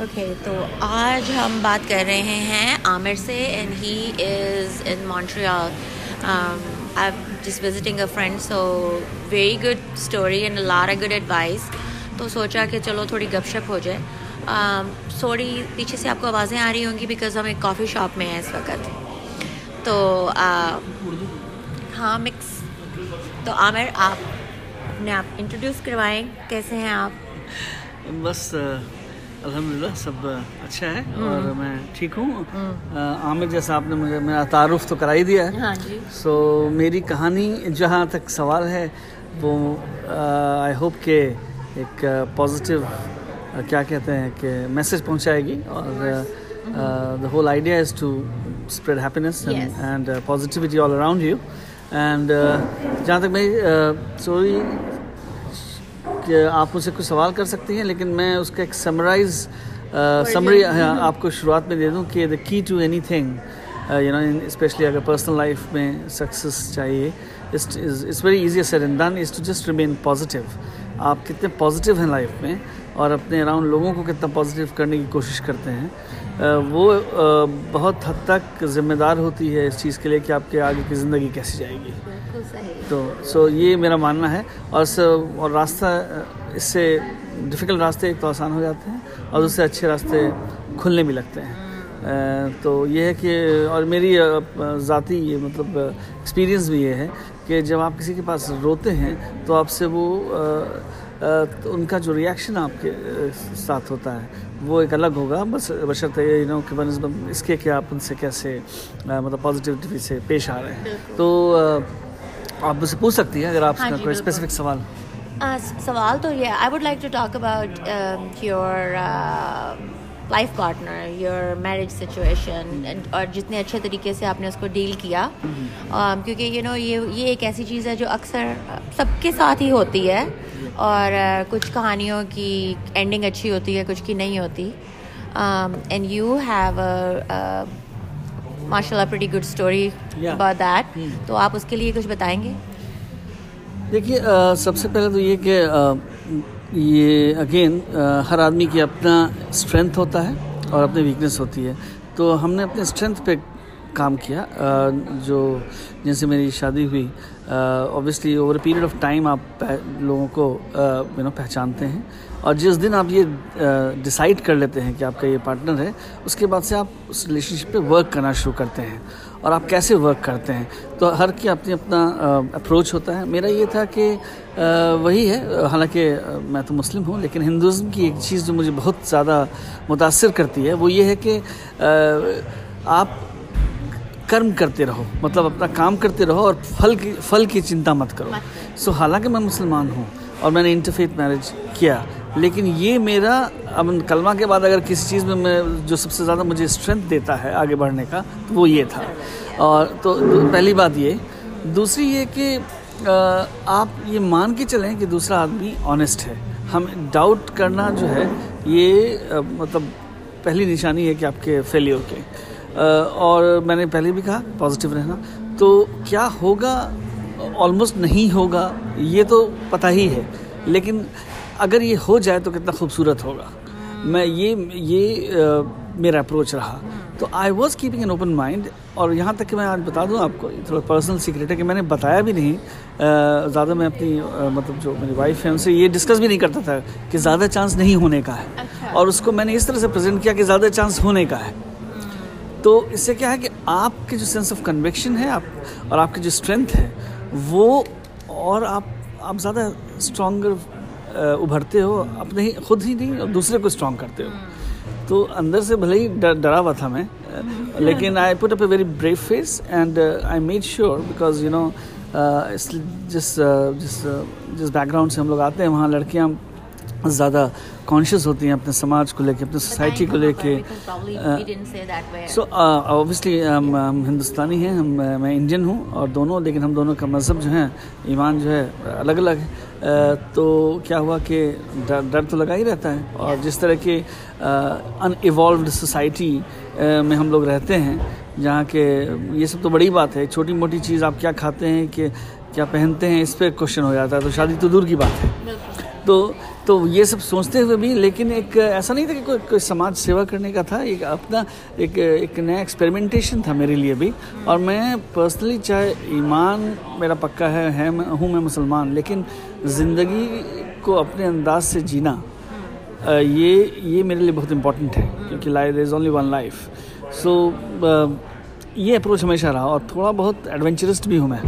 Okay تو آج ہم بات کر رہے ہیں عامر سے and he is in Montreal I just visiting a friend so very good story and لار اے گڈ ایڈوائز تو سوچا کہ چلو تھوڑی گپ شپ ہو جائے. Um, سوری پیچھے سے آپ کو آوازیں آ رہی ہوں گی بیکاز ہم ایک کافی شاپ میں ہیں اس وقت. تو um, ہاں مکس تو عامر، آپ اپنے آپ انٹروڈیوس کروائیں. کیسے ہیں آپ? بس الحمد للہ سب اچھا ہے اور میں ٹھیک ہوں۔ عامر جیسا آپ نے مجھے میرا تعارف تو کرا ہی دیا ہے۔ ہاں جی۔ سو میری کہانی جہاں تک سوال ہے وہ آئی ہوپ کہ ایک پازیٹیو کیا کہتے ہیں کہ میسج پہنچائے گی۔ اور the whole idea is to spread happiness and positivity all around you and جہاں تک میں سوری آپ مجھ سے کچھ سوال کر سکتی ہیں لیکن میں اس کا ایک سمرائز سمری آپ کو شروعات میں دے دوں کہ the key to anything you know especially اگر پرسنل لائف میں سکسیز چاہیے it's very easy set and done is to just remain positive آپ کتنے پازیٹیو ہیں لائف میں اور اپنے اراؤنڈ لوگوں کو کتنا پازیٹیو کرنے کی کوشش کرتے ہیں۔ وہ بہت حد تک ذمہ دار ہوتی ہے اس چیز کے لیے کہ آپ کے آگے کی زندگی کیسی جائے گی۔ تو سو یہ میرا ماننا ہے اور اور راستہ اس سے ڈفیکلٹ راستے ایک تو آسان ہو جاتے ہیں اور اس سے اچھے راستے کھلنے بھی لگتے ہیں۔ تو یہ ہے کہ اور میری ذاتی یہ مطلب ایکسپیرینس بھی یہ ہے کہ جب آپ کسی کے پاس روتے ہیں تو آپ سے وہ ان کا جو ریئیکشن آپ کے ساتھ ہوتا ہے وہ ایک الگ ہوگا۔ بس بشرط یو نو کہ بنسبت اس کے کہ آپ ان سے کیسے مطلب پازیٹیوٹی سے پیش آ رہے ہیں۔ تو آپ مجھ سے پوچھ سکتی ہیں اگر آپ کا کوئی اسپیسیفک سوال۔ سوال تو یہ I would like to talk about your life partner your marriage situation اور جتنے اچھے طریقے سے آپ نے اس کو ڈیل کیا کیونکہ یو نو یہ یہ ایک ایسی چیز ہے جو اکثر سب کے ساتھ ہی ہوتی ہے اور کچھ کہانیوں کی اینڈنگ اچھی ہوتی ہے کچھ کی نہیں ہوتی اینڈ یو ہیو ماشاء اللہ pretty good story about that تو آپ اس کے لیے کچھ بتائیں گے دیکھیے سب سے پہلے تو یہ کہ یہ اگین ہر آدمی کی اپنا اسٹرینتھ ہوتا ہے اور اپنی ویکنیس ہوتی ہے۔ تو ہم نے اپنے اسٹرینتھ پہ کام کیا جو جن سے میری شادی ہوئی۔ Obviously over a period of time آپ لوگوں کو یو نو پہچانتے ہیں۔ اور جس دن آپ یہ ڈیسائیڈ کر لیتے ہیں کہ آپ کا یہ پارٹنر ہے، اس کے بعد سے آپ اس ریلیشن شپ پہ ورک کرنا شروع کرتے ہیں۔ اور آپ کیسے ورک کرتے ہیں؟ تو ہر کی اپنی اپنا اپروچ ہوتا ہے۔ میرا یہ تھا کہ وہی ہے۔ حالانکہ میں تو مسلم ہوں لیکن ہندوازم کی ایک چیز جو مجھے بہت زیادہ متاثر کرتی ہے وہ یہ ہے کہ آپ کرم کرتے رہو۔ مطلب اپنا کام کرتے رہو اور پھل کی پھل کی چنتا مت کرو۔ سو حالانکہ میں مسلمان ہوں اور میں نے انٹرفیت میرج کیا لیکن یہ میرا اب کلمہ کے بعد اگر کسی چیز میں میں جو سب سے زیادہ مجھے اسٹرینتھ دیتا ہے آگے بڑھنے کا، تو وہ یہ تھا۔ اور تو پہلی بات یہ۔ دوسری یہ کہ آپ یہ مان کے چلیں کہ دوسرا آدمی آنےسٹ ہے۔ ہم ڈاؤٹ کرنا جو ہے، یہ مطلب پہلی نشانی ہے کہ آپ کے فیلیور کے۔ اور میں نے پہلے بھی کہا پازیٹیو رہنا۔ تو کیا ہوگا؟ آلموسٹ نہیں ہوگا، یہ تو پتہ ہی ہے۔ لیکن اگر یہ ہو جائے تو کتنا خوبصورت ہوگا۔ میں یہ یہ میرا اپروچ رہا۔ تو I was keeping an open mind اور یہاں تک کہ میں آج بتا دوں آپ کو تھوڑا پرسنل سیکریٹ ہے کہ میں نے بتایا بھی نہیں۔ زیادہ میں اپنی مطلب جو میری وائف ہے ان سے یہ ڈسکس بھی نہیں کرتا تھا کہ زیادہ چانس نہیں ہونے کا ہے۔ اور اس کو میں نے اس طرح سے پریزنٹ کیا کہ زیادہ چانس ہونے کا ہے۔ تو اس سے کیا ہے کہ آپ کے جو سینس آف کنوکشن ہے آپ اور آپ کی جو اسٹرینتھ ہے وہ اور آپ آپ زیادہ اسٹرانگر ابھرتے ہو اپنے ہی خود ہی نہیں اور دوسرے کو اسٹرانگ کرتے ہو۔ تو اندر سے بھلے ہی ڈرا ہوا تھا میں۔ لیکن I put up a very brave face and I made sure because you know جس جس جس بیک گراؤنڈ سے ہم لوگ آتے ہیں، وہاں لڑکیاں زیادہ کانشیس ہوتی ہیں اپنے سماج کو لے کے اپنے سوسائٹی کو لے کے سو اوبیسلی ہم ہم ہندوستانی ہیں ہم میں انڈین ہوں اور دونوں لیکن ہم دونوں کا مذہب جو ہیں ایمان جو ہے الگ الگ ہے۔ تو کیا ہوا کہ ڈر ڈر تو لگا ہی رہتا ہے۔ اور جس طرح کے ان ایوالوڈ سوسائٹی میں ہم لوگ رہتے ہیں جہاں کہ یہ سب تو بڑی بات ہے۔ چھوٹی موٹی چیز آپ کیا کھاتے ہیں کہ کیا پہنتے ہیں اس پہ کوشچن ہو جاتا ہے تو شادی تو دور کی بات ہے۔ تو تو یہ سب سوچتے ہوئے بھی، لیکن ایک ایسا نہیں تھا کہ کوئی کوئی سماج سیوا کرنے کا تھا، ایک اپنا ایک ایک نیا ایکسپیریمنٹیشن تھا میرے لیے بھی۔ اور میں پرسنلی چاہے ایمان میرا پکا ہے ہے ہوں میں مسلمان، لیکن زندگی کو اپنے انداز سے جینا یہ یہ میرے لیے بہت امپورٹنٹ ہے، کیونکہ life is only one life so یہ اپروچ ہمیشہ رہا اور تھوڑا بہت ایڈونچرسٹ بھی ہوں میں۔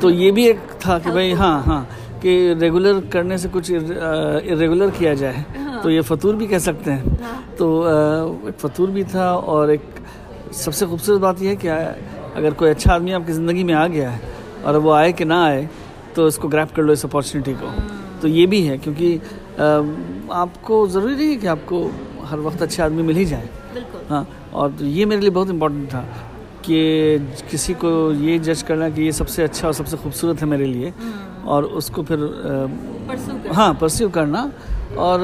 تو یہ بھی ایک تھا کہ بھائی ہاں ہاں۔ کہ ریگولر کرنے سے کچھ ریگولر کیا جائے تو یہ فطور بھی کہہ سکتے ہیں۔ تو ایک فطور بھی تھا اور ایک سب سے خوبصورت بات یہ ہے کہ اگر کوئی اچھا آدمی آپ کی زندگی میں آ گیا ہے اور وہ آئے کہ نہ آئے تو اس کو گریپ کر لو اس اپارچونیٹی کو۔ تو یہ بھی ہے کیونکہ آپ کو ضروری نہیں ہے کہ آپ کو ہر وقت اچھے آدمی مل ہی جائے۔ ہاں اور یہ میرے لیے بہت امپورٹنٹ تھا کہ کسی کو یہ جج کرنا کہ یہ سب سے اچھا اور سب سے خوبصورت ہے میرے لیے۔ اور اس کو پھر ہاں پرسیو کرنا۔ اور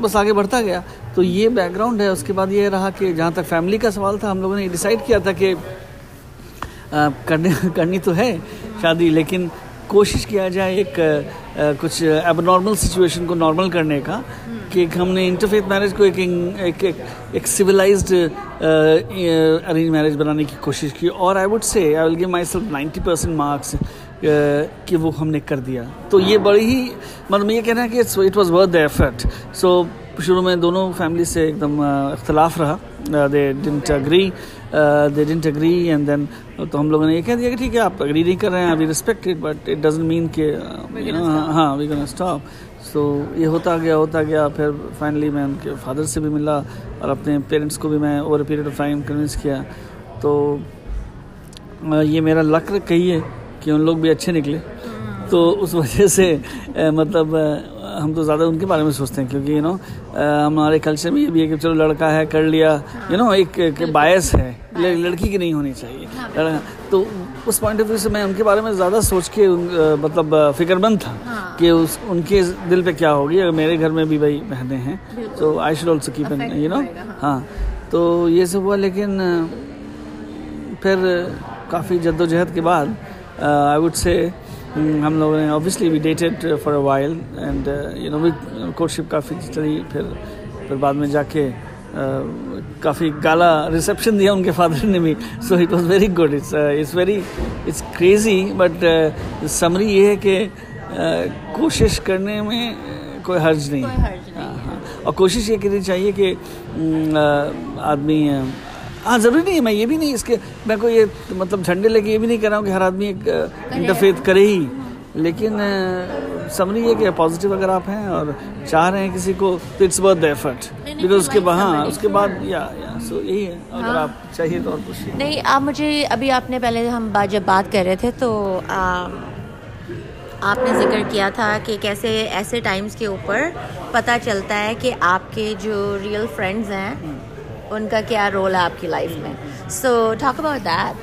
بس آگے بڑھتا گیا۔ تو یہ بیک گراؤنڈ ہے۔ اس کے بعد یہ رہا کہ جہاں تک فیملی کا سوال تھا ہم لوگوں نے ڈیسائیڈ کیا تھا کہ کرنے کرنی تو ہے شادی لیکن کوشش کیا جائے ایک کچھ اب نارمل سچویشن کو نارمل کرنے کا۔ کہ ہم نے انٹرفیت میرج کو ایک ایک سویلائزڈ ارینج میرج بنانے کی کوشش کی۔ اور I would say I will give myself ninety percent marks کہ وہ ہم نے کر دیا۔ تو یہ بڑی ہی مطلب یہ کہنا ہے کہ it was worth the effort so شروع میں دونوں فیملی سے ایک دم اختلاف رہا۔ They didn't agree they didn't agree and then تو ہم لوگوں نے یہ کہہ دیا کہ ٹھیک ہے آپ اگری نہیں کر رہے ہیں ابھی respect it but it doesn't mean کہ ہاں وی کین اسٹاپ سو یہ ہوتا گیا ہوتا گیا۔ پھر فائنلی میں ان کے فادر سے بھی ملا اور اپنے پیرنٹس کو بھی میں over a period of time convince کیا۔ تو یہ میرا لک کہیے کہ ان لوگ بھی اچھے نکلے۔ تو اس وجہ سے مطلب ہم تو زیادہ ان کے بارے میں سوچتے ہیں کیونکہ یو نو ہمارے کلچر میں یہ بھی ہے کہ چلو لڑکا ہے کر لیا یو نو ایک باعث ہے لڑکی کی نہیں ہونی چاہیے۔ تو اس پوائنٹ آف ویو سے میں ان کے بارے میں زیادہ سوچ کے مطلب فکر مند تھا کہ اس ان کے دل پہ کیا ہوگی۔ اگر میرے گھر میں بھی بھائی بہنیں ہیں تو I should also keep you know ہاں۔ تو یہ سب ہوا لیکن پھر کافی جد و جہد کے بعد آئی وڈ سے ہم لوگوں نے obviously we dated for a while and you know we courtship کافی چلی پھر پھر بعد میں جا کے کافی گالا ریسیپشن دیا ان کے فادر نے بھی. So it was very good it's it's very it's crazy but summary یہ ہے کہ کوشش کرنے میں کوئی حرج نہیں. ہاں ہاں اور کوشش یہ کرنی چاہیے کہ آدمی ہاں ضروری نہیں ہے میں یہ بھی نہیں اس کے میں کوئی یہ مطلب جھنڈے لے کے یہ بھی نہیں کہہ رہا ہوں کہ ہر آدمی ایک انٹرفیت کرے۔ ہی۔ لیکن سمری یہ کہ پازیٹیو اگر آپ ہیں اور چاہ رہے ہیں کسی کو تو it's worth the effort because اس کے بعد ہاں اس کے بعد یا سو یہی ہے۔ اگر آپ چاہیے تو اور کچھ نہیں۔ آپ مجھے ابھی آپ نے پہلے ہم جب بات کر رہے تھے تو آپ نے ذکر کیا تھا کہ کیسے ایسے ٹائمز کے اوپر پتہ چلتا ہے کہ آپ کے جو ریئل فرینڈز ہیں ان کا کیا رول ہے آپ کی لائف میں? So talk about that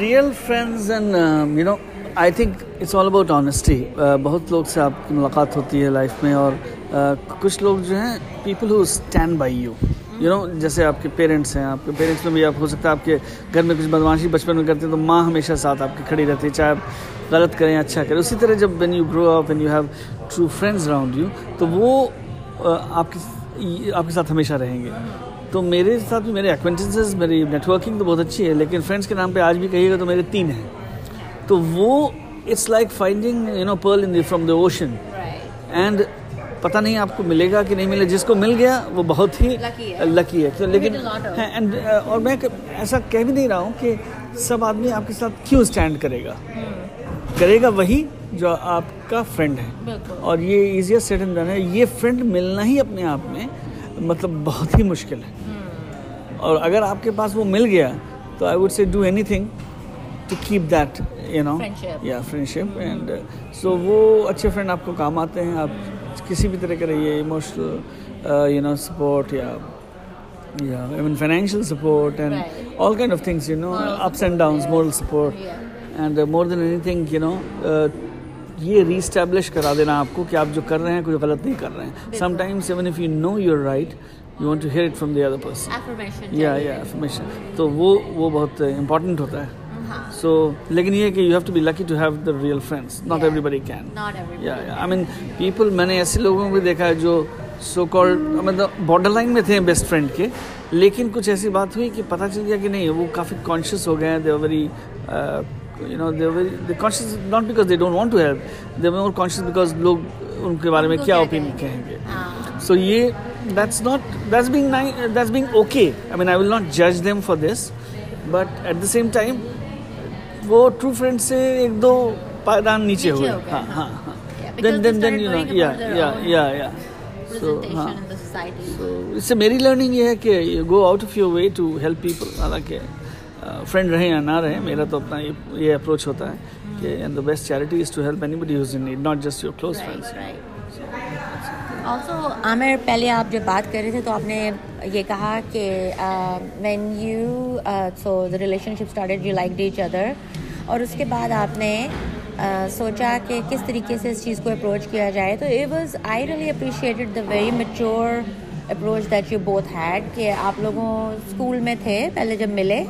real friends and you know I think it's all about honesty بہت لوگ سے آپ کی ملاقات ہوتی ہے لائف میں اور uh, کچھ لوگ جو ہیں people who stand by you you know جیسے آپ کے پیرنٹس ہیں، آپ کے پیرنٹس میں بھی آپ ہو سکتا ہے آپ کے گھر میں کچھ بدماشی بچپن میں کرتے ہیں تو ماں ہمیشہ ساتھ آپ کی کھڑی رہتی ہے، چاہے آپ غلط کریں اچھا کریں۔ اسی طرح جب when you grow up when you have true friends around you تو وہ uh, آپ کی آپ کے ساتھ ہمیشہ رہیں گے۔ تو میرے ساتھ بھی میرے ایکوینٹنسز میری نیٹ ورکنگ تو بہت اچھی ہے لیکن فرینڈس کے نام پہ آج بھی کہیے گا تو میرے تین ہیں۔ تو وہ it's like finding you know pearl in from the ocean and پتہ نہیں آپ کو ملے گا کہ نہیں ملے جس کو مل گیا وہ بہت ہی لکی ہے۔ لیکن اور میں ایسا کہہ بھی نہیں رہا ہوں کہ سب آدمی آپ کے ساتھ کیوں اسٹینڈ کرے گا۔ کرے گا وہی جو آپ کا فرینڈ ہے. اور یہ ایزیسٹ سیٹ اینڈ ڈن ہے. یہ فرینڈ ملنا ہی اپنے آپ میں مطلب بہت ہی مشکل ہے. اور اگر آپ کے پاس وہ مل گیا تو I would say do anything to keep that you know یا فرینڈشپ اینڈ سو وہ اچھے فرینڈ آپ کو کام آتے ہیں. آپ کسی بھی طرح کا رہیے ایموشنل یو نو سپورٹ یا یا even financial support and all kind of things you know ups and downs moral support and more than anything you know یہ ری اسٹیبلش کرا دینا آپ کو کہ آپ جو کر رہے ہیں کوئی غلط نہیں کر رہے ہیں۔ Sometimes even if you know you're right you want to hear it from the other person یا یا افرمیشن تو وہ وہ بہت امپورٹنٹ ہوتا ہے سو لیکن یہ کہ you have to be lucky to have the real friends not everybody can. یا آئی مین پیپل میں نے ایسے لوگوں کو دیکھا ہے جو سو کالڈ مطلب بارڈر لائن میں تھے بیسٹ فرینڈ کے لیکن کچھ ایسی بات ہوئی کہ پتہ چل گیا کہ نہیں وہ کافی کانشیس ہو گئے ہیں they very you know they very conscious not because they don't want to help they more conscious because لوگ ان کے بارے میں کیا اوپینین کہیں گے سو یہ that's not that's being that's being okay I mean I will not جج them for this but at the same time وہ ٹرو فرینڈ سے ایک دو پائدان نیچے ہوئے ہاں ہاں ہاں Yeah, then because then they then you know یا یا یا یا سو ہاں. تو اس سے میری لرننگ یہ ہے کہ go out of your way to help people حالانکہ فرینڈ رہیں یا نہ رہیں میرا تو اپنا یہ اپروچ ہوتا ہے کہ and the best charity is to help anybody who's in need not just your close friends also Aamir پہلے آپ جب بات کر رہے تھے تو آپ نے یہ کہا کہ when you so the relationship started you like each other اور اس کے بعد آپ نے سوچا کہ کس طریقے سے اس چیز کو اپروچ کیا جائے۔ تو it was I really appreciated the very mature approach that you both had کہ آپ لوگوں اسکول میں تھے پہلے جب ملے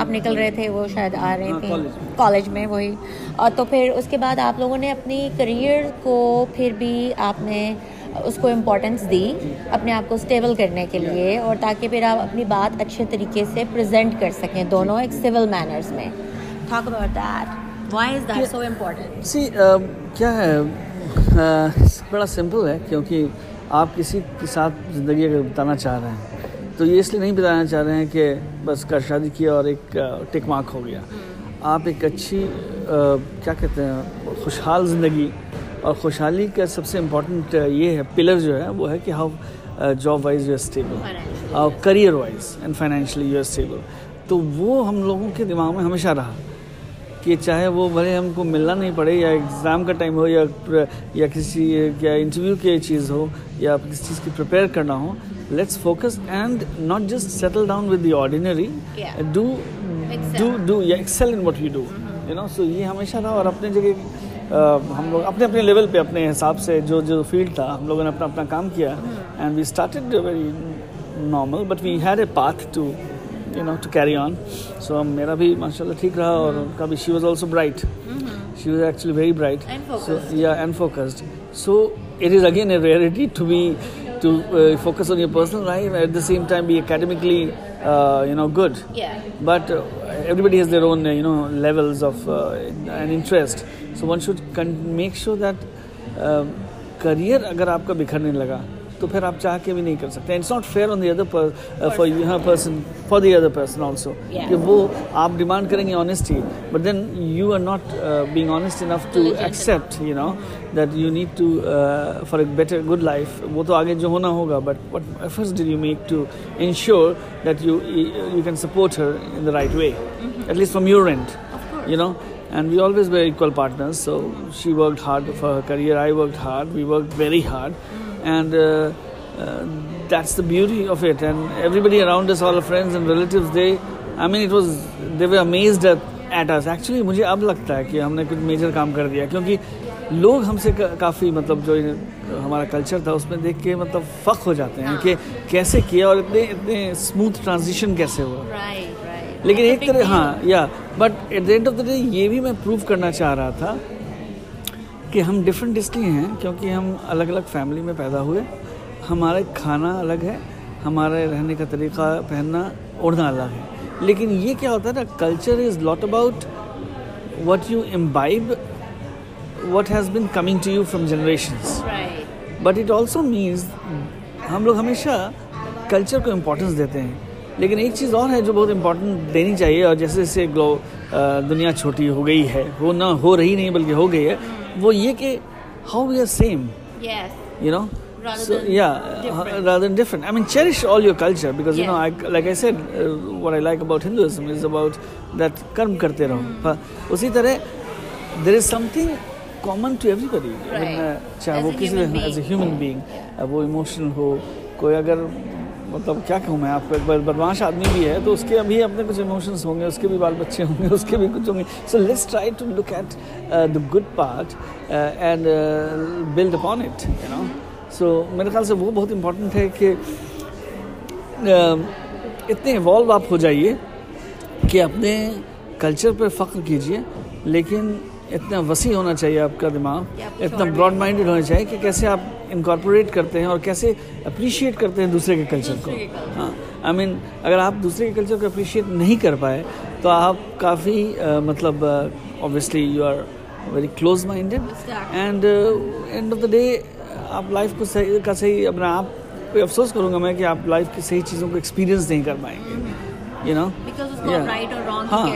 آپ نکل رہے تھے وہ شاید آ رہے ہاں، تھے۔ کالج میں وہی۔ اور تو پھر اس کے بعد آپ لوگوں نے اپنی کریئر کو پھر بھی آپ نے اس کو امپورٹنس دی اپنے آپ کو اسٹیبل کرنے کے لیے۔ اور تاکہ پھر آپ اپنی بات اچھے طریقے سے پریزنٹ کر سکیں دونوں ایک سول مینرز میں۔ Talk about that why is that so important سی کیا ہے؟ بڑا سمپل ہے کیونکہ آپ کسی کے ساتھ زندگی اگر بتانا چاہ رہے ہیں تو یہ اس لیے نہیں بتانا چاہ رہے ہیں کہ بس کر شادی کیا اور ایک ٹک مارک ہو گیا۔ آپ ایک اچھی کیا کہتے ہیں خوشحال زندگی۔ اور خوشحالی کا سب سے امپورٹنٹ یہ ہے پلر جو ہے وہ ہے کہ how job wise you stable اور career wise and financially you stable تو وہ ہم لوگوں کے دماغ میں ہمیشہ رہا۔ کہ چاہے وہ بھلے ہم کو ملنا نہیں پڑے یا ایگزام کا ٹائم ہو یا یا کسی یا انٹرویو کی چیز ہو یا کسی چیز کی پریپیئر کرنا ہو let's focus and not just settle down with the ordinary do do do یا excel in what you do you know so یہ ہمیشہ رہا اور اپنے جگہ ہم لوگ اپنے اپنے لیول پہ اپنے حساب سے جو جو فیلڈ تھا ہم لوگوں نے اپنا اپنا کام کیا. And we started very normal but we had a path to you know to carry on so میرا بھی ماشاء اللہ ٹھیک رہا اور ان کا بھی she was also bright she was actually very bright so یا and focused so it is again a reality to be to focus on your personal life at the same time be academically you know good but everybody has their own you know levels of an interest so one should make sure that career اگر آپ کا بکھرنے لگا تو پھر آپ چاہ کے بھی نہیں کر سکتے. It's not fair on the other for you person for the other person also کہ وہ آپ ڈیمانڈ کریں گے honesty but then you are not being honest enough to accept you know that you need to for a better good life وہ تو آگے جو ہونا ہوگا but what efforts did you make to ensure that you you can support her in the right way at least from your end you know and we always were equal partners so she worked hard for her career i worked hard we worked very hard. And uh, uh, that's the beauty of it. And everybody around us all our friends and relatives they i mean it was they were amazed at, at us. Actually مجھے اب لگتا ہے کہ ہم نے کچھ major کام کر دیا کیونکہ لوگ ہم سے کافی مطلب جو ہمارا کلچر تھا اس میں دیکھ کے مطلب فخر ہو جاتے ہیں کہ کیسے کیا اور اتنے اتنے اسموتھ ٹرانزیشن کیسے ہوا لیکن ایک طرح ہاں یا but at the end of the day یہ بھی میں پروو کرنا چاہ رہا تھا کہ ہم ڈفرینٹ اس لیے ہیں کیونکہ ہم الگ الگ فیملی میں پیدا ہوئے۔ ہمارا کھانا الگ ہے ہمارے رہنے کا طریقہ پہننا اوڑھنا الگ ہے۔ لیکن یہ کیا ہوتا ہے نا culture is lot about what you imbibe what has been coming to you from generations but it also means ہم لوگ ہمیشہ کلچر کو امپورٹنس دیتے ہیں۔ لیکن ایک چیز اور ہے جو بہت امپورٹنٹ دینی چاہیے اور جیسے جیسے دنیا چھوٹی ہو گئی ہے وہ نہ ہو رہی نہیں بلکہ ہو گئی ہے۔ وہ یہ کہ how we are same you know یا rather than different I mean cherish all your culture because you know like I said what I like about Hinduism is about that کرم کرتے رہو اسی طرح there is something common to everybody چاہے وہ کسی as a human being وہ emotional ہو کوئی اگر مطلب کیا کہوں میں آپ کو؟ ایک بار بدماش آدمی بھی ہے تو اس کے ابھی اپنے کچھ ایموشنس ہوں گے اس کے بھی بال بچے ہوں گے اس کے بھی کچھ ہوں گے۔ So let's try to look at the good part and build upon it you know so میرے خیال سے وہ بہت امپورٹنٹ ہے کہ اتنے ایوالو آپ ہو جائیے کہ اپنے کلچر پہ فخر کیجیے لیکن اتنا وسیع ہونا چاہیے آپ کا دماغ اتنا براڈ مائنڈیڈ ہونا چاہیے کہ کیسے آپ انکارپوریٹ کرتے ہیں اور کیسے اپریشیٹ کرتے ہیں دوسرے کے کلچر کو۔ ہاں آئی مین اگر آپ دوسرے کے کلچر کو اپریشیٹ نہیں کر پائے تو آپ کافی مطلب obviously you are very close minded and end of the day آپ لائف کو صحیح کا صحیح اپنا آپ پہ افسوس کروں گا میں کہ آپ لائف کی صحیح چیزوں کو ایکسپیرینس نہیں کر پائیں گے یو نو ہاں.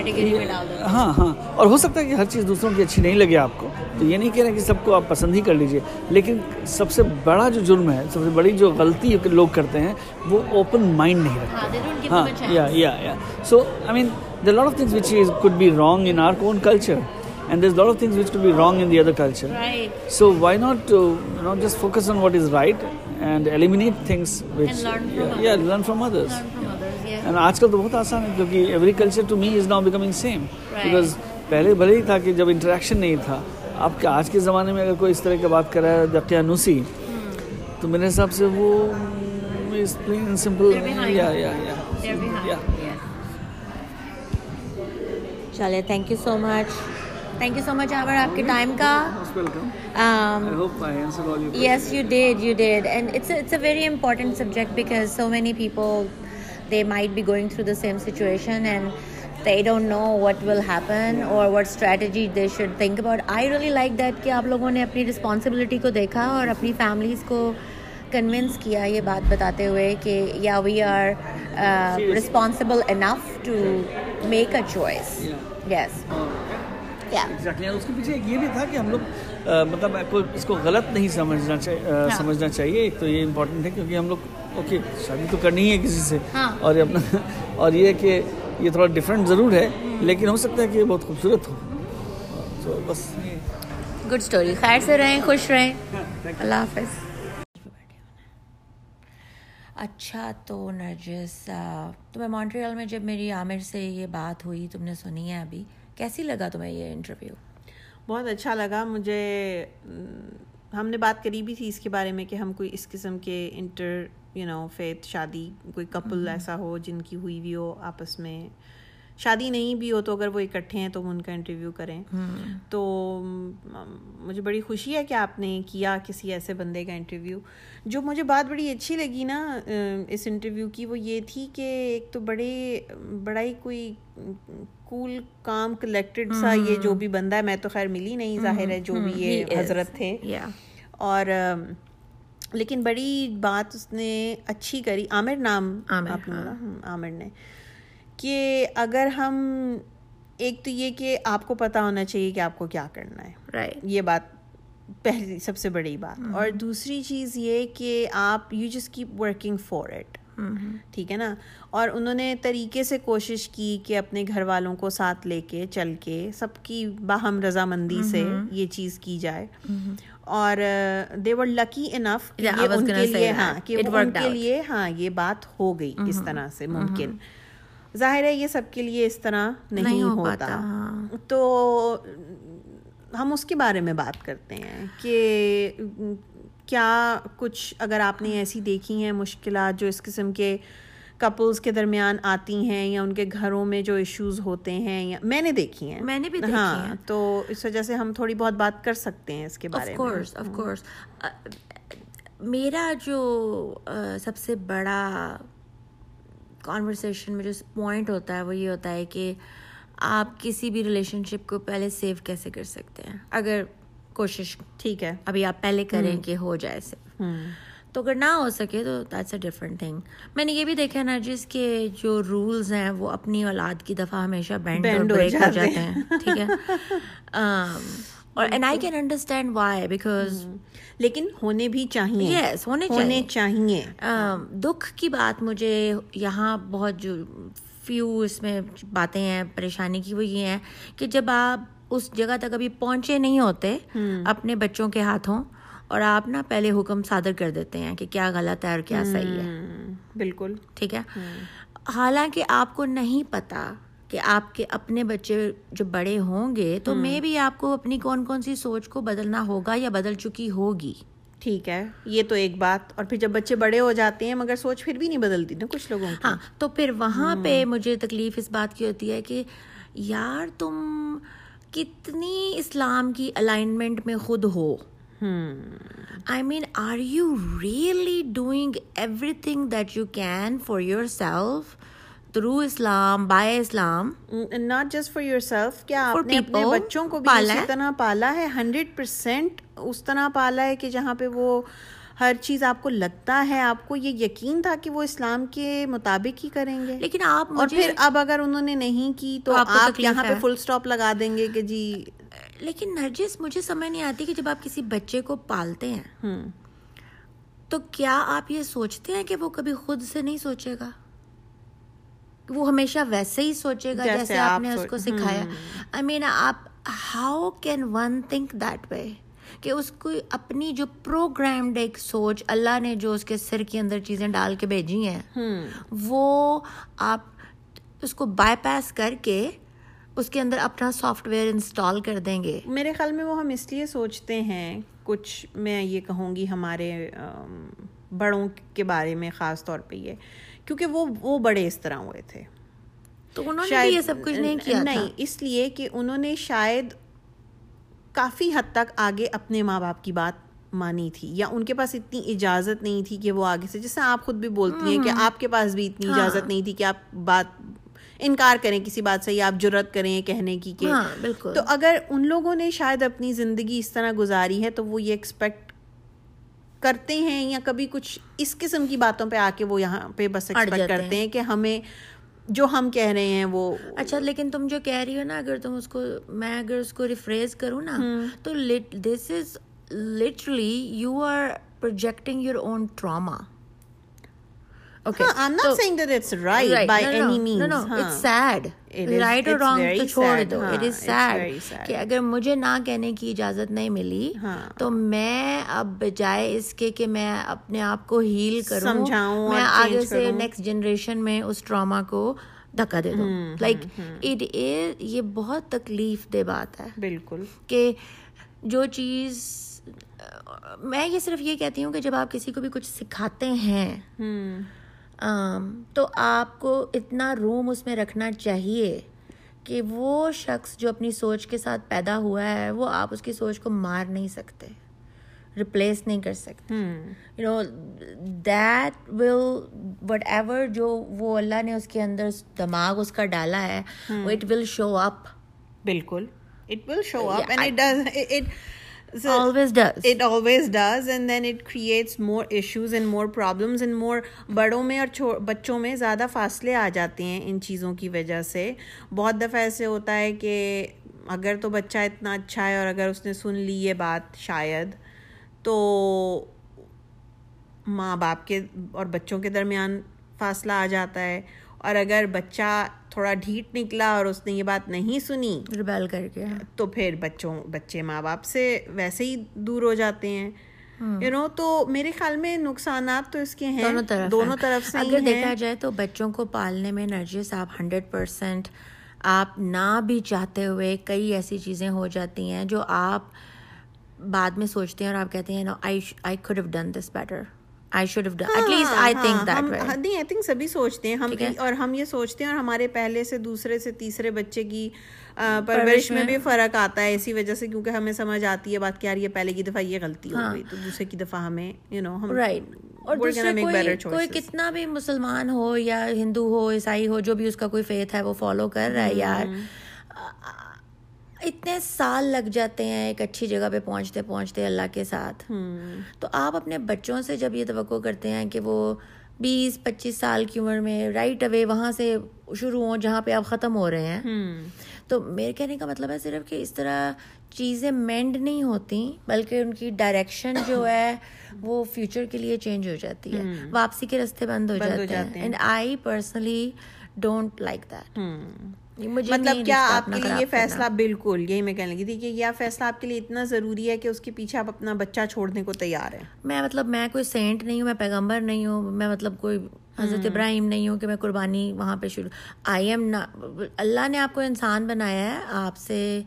ہاں ہاں. اور ہو سکتا ہے کہ ہر چیز دوسروں کی اچھی نہیں لگے آپ کو تو یہ نہیں کہہ رہے کہ سب کو آپ پسند ہی کر لیجیے لیکن سب سے بڑا جو جرم ہے سب سے بڑی جو غلطی لوگ کرتے ہیں وہ اوپن مائنڈ نہیں رکھتے. ہاں یا یا یا so I mean the lot of things which is could be wrong in our own culture and there lot of things which could be wrong in the other culture so why not not just focus on what is right and eliminate things which learn from others آج کل تو بہت آسان ہے کیونکہ every culture to me is now becoming same because پہلے بھلے ہی تھا کہ جب انٹریکشن نہیں تھا اب کیا آج کے زمانے میں اگر کوئی اس طرح کی بات کر رہا ہے دقیہ نوسی تو میرے حساب سے وہ سمپل چلے thank you so much thank you so much our آپ کے ٹائم کا yes you did you did and it's it's a very important subject because so many people they might be going through the same situation and they don't know what will happen or what strategy they should think about. I really like that کہ آپ لوگوں نے اپنی responsibility کو دیکھا اور اپنی families کو کنونس کیا یہ بات بتاتے ہوئے کہ یا we are responsible enough to make a choice yes اس کے پیچھے یہ بھی تھا کہ ہم لوگ مطلب اس کو غلط نہیں سمجھنا چاہیے سمجھنا چاہیے ایک تو یہ امپورٹنٹ ہے کیونکہ ہم لوگ اوکے شادی تو کرنی ہے کسی سے۔ ہاں۔ اور اپنا اور یہ کہ یہ تھوڑا ڈفرینٹ ضرور ہے لیکن ہو سکتا ہے کہ یہ بہت خوبصورت ہو۔ بس۔ گڈ اسٹوری خیر سے رہیں خوش رہیں۔ اللہ حافظ۔ اچھا تو نرجس تمہیں مونٹریال میں جب میری عامر سے یہ بات ہوئی تم نے سنی ہے ابھی؟ کیسی لگا تمہیں یہ انٹرویو بہت اچھا لگا مجھے ہم نے بات کری بھی تھی اس کے بارے میں کہ ہم کوئی اس قسم کے انٹر یو نو فیت شادی کوئی کپل ایسا ہو جن کی ہوئی بھی ہو آپس میں۔ شادی نہیں بھی ہو تو اگر وہ اکٹھے ہیں تو ان کا انٹرویو کریں۔ تو مجھے بڑی خوشی ہے کہ آپ نے کیا کسی ایسے بندے کا انٹرویو۔ جو مجھے بات بڑی اچھی لگی نا اس انٹرویو کی وہ یہ تھی کہ ایک تو بڑے بڑا ہی کوئی کول کام کلیکٹڈ سا یہ جو بھی بندہ ہے میں تو خیر ملی نہیں ظاہر ہے جو بھی یہ حضرت تھے۔ اور لیکن بڑی بات اس نے اچھی کری۔ عامر نام عامر نے۔ کہ اگر ہم ایک تو یہ کہ آپ کو پتا ہونا چاہیے کہ آپ کو کیا کرنا ہے۔ یہ بات پہلی سب سے بڑی بات۔ اور دوسری چیز یہ کہ آپ یو جس کیپ ورکنگ فور اٹ ٹھیک ہے نا؟ اور انہوں نے طریقے سے کوشش کی کہ اپنے گھر والوں کو ساتھ لے کے چل کے سب کی باہم رضامندی سے یہ چیز کی جائے۔ اور دے ور لکی انف ان کے لیے ہاں کہ ان کے لیے ہاں یہ بات ہو گئی اس طرح سے ممکن۔ ظاہر ہے یہ سب کے لیے اس طرح نہیں ہوتا۔ ہاں۔ تو ہم اس کے بارے میں بات کرتے ہیں کہ کیا کچھ اگر آپ نے ایسی دیکھی ہیں مشکلات جو اس قسم کے کپلز کے درمیان آتی ہیں یا ان کے گھروں میں جو ایشوز ہوتے ہیں یا میں نے دیکھی ہیں۔ میں نے بھی ہاں تو اس وجہ سے ہم تھوڑی بہت بات کر سکتے ہیں اس کے بارے میں۔ میرا جو سب سے بڑا کانورسیشن میں جو پوائنٹ ہوتا ہے وہ یہ ہوتا ہے کہ آپ کسی بھی ریلیشن شپ کو پہلے سیو کیسے کر سکتے ہیں؟ اگر کوشش ٹھیک ہے۔ ابھی آپ پہلے کریں کہ ہو جائے سے تو اگر نہ ہو سکے تو دیٹس اے ڈفرنٹ تھنگ میں نے یہ بھی دیکھا نا جس کے جو رولز ہیں وہ اپنی اولاد کی دفعہ ہمیشہ بینڈ اور بریک ہو جاتے ہیں۔ ٹھیک ہے؟ اور and I can understand why because لیکن ہونے بھی چاہیے۔ یس ہونے چاہیے۔ دکھ کی بات مجھے یہاں بہت جو فیو اس میں باتیں ہیں پریشانی کی وہ یہ ہیں کہ جب آپ اس جگہ تک ابھی پہنچے نہیں ہوتے اپنے بچوں کے ہاتھوں اور آپ نا پہلے حکم صادر کر دیتے ہیں کہ کیا غلط ہے اور کیا صحیح ہے۔ بالکل۔ ٹھیک ہے؟ حالانکہ آپ کو نہیں پتا کہ آپ کے اپنے بچے جو بڑے ہوں گے تو میں بھی آپ کو اپنی کون کون سی سوچ کو بدلنا ہوگا یا بدل چکی ہوگی۔ ٹھیک ہے یہ تو ایک بات۔ اور پھر جب بچے بڑے ہو جاتے ہیں مگر سوچ پھر بھی نہیں بدلتی نا کچھ لوگوں ہاں تو پھر وہاں پہ مجھے تکلیف اس بات کی ہوتی ہے کہ یار تم کتنی اسلام کی الائنمنٹ میں خود ہو۔ I mean are you really doing everything that you can for yourself through Islam by Islam not just for yourself کیا For آپ نے اپنے بچوں کو بھی اسی ہے؟ طرح پالا ہے ہنڈریڈ پرسینٹ اس طرح پالا ہے کہ جہاں پہ وہ ہر چیز آپ کو لگتا ہے آپ کو یہ یقین تھا کہ وہ اسلام کے مطابق ہی کریں گے لیکن آپ اور پھر اب اگر انہوں نے نہیں کی تو آپ یہاں پہ۔ فل سٹاپ لگا دیں گے کہ جی لیکن نرجس مجھے سمجھ نہیں آتی کہ جب آپ کسی بچے کو پالتے ہیں تو کیا آپ یہ سوچتے ہیں کہ وہ کبھی خود سے نہیں سوچے گا وہ ہمیشہ ویسے ہی سوچے گا جیسے آپ نے اس کو سکھایا۔ آئی مین آپ how can one think that way کہ اس کو اپنی جو پروگرامڈ ایک سوچ اللہ نے جو اس کے سر کے اندر چیزیں ڈال کے بھیجی ہیں وہ آپ اس کو بائی پاس کر کے اس کے اندر اپنا سافٹ ویئر انسٹال کر دیں گے۔ میرے خیال میں وہ ہم اس لیے سوچتے ہیں کچھ میں یہ کہوں گی ہمارے بڑوں کے بارے میں خاص طور پہ یہ۔ کیونکہ وہ وہ بڑے اس طرح ہوئے تھے۔ تو انہوں نے بھی یہ سب کچھ نہیں کیا نہیں اس لیے کہ انہوں نے شاید کافی حد تک آگے اپنے ماں باپ کی بات مانی تھی یا ان کے پاس اتنی اجازت نہیں تھی کہ وہ آگے سے جیسے آپ خود بھی بولتی ہیں کہ آپ کے پاس بھی اتنی اجازت نہیں تھی کہ آپ بات انکار کریں کسی بات سے یا آپ جرت کریں کہنے کی کہ ہاں بالکل۔ تو اگر ان لوگوں نے شاید اپنی زندگی اس طرح گزاری ہے تو وہ یہ ایکسپیکٹ کرتے ہیں یا کبھی کچھ اس قسم کی باتوں پہ آ کے وہ یہاں پہ بس ایکسپیکٹ کرتے ہیں۔ کہ ہمیں جو ہم کہہ رہے ہیں وہ اچھا لیکن تم جو کہہ رہی ہو نا اگر تم اس کو میں اگر اس کو ریفریز کروں نا تو this is literally you are projecting your own trauma ہاں I'm not saying that it's right by any means it's sad right اور رانگ تو چھوڑ دو اٹ از سیڈ. کہ اگر مجھے نہ کہنے کی اجازت نہیں ملی۔ تو میں اب بجائے اس کے کہ میں اپنے آپ کو ہیل کروں میں آگے سے۔ نیکسٹ جنریشن میں اس ٹراما کو دھکا دے دوں لائک اٹ از یہ بہت تکلیف دہ بات ہے بالکل کہ جو چیز میں یہ صرف یہ کہتی ہوں کہ جب آپ کسی کو بھی کچھ سکھاتے ہیں تو آپ کو اتنا روم اس میں رکھنا چاہیے کہ وہ شخص جو اپنی سوچ کے ساتھ پیدا ہوا ہے وہ آپ اس کی سوچ کو مار نہیں سکتے ریپلیس نہیں کر سکتے۔ You know that will whatever جو وہ اللہ نے اس کے اندر دماغ اس کا ڈالا ہے اٹ ول شو اپ بالکل۔ It will show up and it does it always does it always does and then it creates more issues and more problems and more بڑوں میں اور بچوں میں زیادہ فاصلے آ جاتے ہیں ان چیزوں کی وجہ سے۔ بہت دفعہ ایسے ہوتا ہے کہ اگر تو بچہ اتنا اچھا ہے اور اگر اس نے سن لی یہ بات شاید تو ماں باپ کے اور بچوں کے درمیان فاصلہ آ جاتا ہے۔ اور اگر بچہ تھوڑا ڈھیٹ نکلا اور اس نے یہ بات نہیں سنی ریبیل کر کے۔ تو پھر بچوں بچے ماں باپ سے ویسے ہی دور ہو جاتے ہیں۔ یو نو تو میرے خیال میں نقصانات تو اس کے ہیں دونوں طرف دونوں طرف سے اگر دیکھا جائے تو بچوں کو پالنے میں نرجس آپ ہنڈریڈ پرسینٹ آپ نہ بھی چاہتے ہوئے کئی ایسی چیزیں ہو جاتی ہیں جو آپ بعد میں سوچتے ہیں اور آپ کہتے ہیں no I I could have done this better I should have at least I think that way نہیں آئی تھنک سبھی سوچتے ہیں ہم۔ اور ہم یہ سوچتے ہیں اور ہمارے پہلے سے دوسرے سے تیسرے بچے کی پرورش میں بھی فرق آتا ہے اسی وجہ سے کیونکہ ہمیں سمجھ آتی ہے بات کہ یار یہ پہلے کی دفعہ یہ غلطی ہو گئی تو دوسرے کی دفعہ ہمیں یو نو ہم رائٹ اور دوسرے کوئی. کتنا بھی مسلمان ہو یا ہندو ہو عیسائی ہو جو بھی اس کا کوئی فیتھ ہے وہ فالو کر رہا ہے یار۔ اتنے سال لگ جاتے ہیں ایک اچھی جگہ پہ پہنچتے پہنچتے اللہ کے ساتھ۔ تو آپ اپنے بچوں سے جب یہ توقع کرتے ہیں کہ وہ بیس پچیس سال کی عمر میں رائٹ اوے وہاں سے شروع ہوں جہاں پہ آپ ختم ہو رہے ہیں۔ تو میرے کہنے کا مطلب ہے صرف کہ اس طرح چیزیں مینڈ نہیں ہوتی بلکہ ان کی ڈائریکشن جو ہے وہ فیوچر کے لیے چینج ہو جاتی ہے۔ واپسی کے راستے بند ہو جاتے ہیں۔ And I personally don't like that مطلب کیا آپ کے لیے یہ۔ فیصلہ بالکل یہی میں کہنے لگی تھی کہ یہ فیصلہ آپ کے لیے اتنا ضروری ہے کہ اس کے پیچھے آپ اپنا بچہ چھوڑنے کو تیار ہیں؟ میں مطلب میں کوئی سینٹ نہیں ہوں میں پیغمبر نہیں ہوں میں مطلب کوئی حضرت ابراہیم نہیں ہوں کہ میں قربانی وہاں پہ شروع۔ آئی ایم نا اللہ نے آپ کو انسان بنایا ہے آپ سے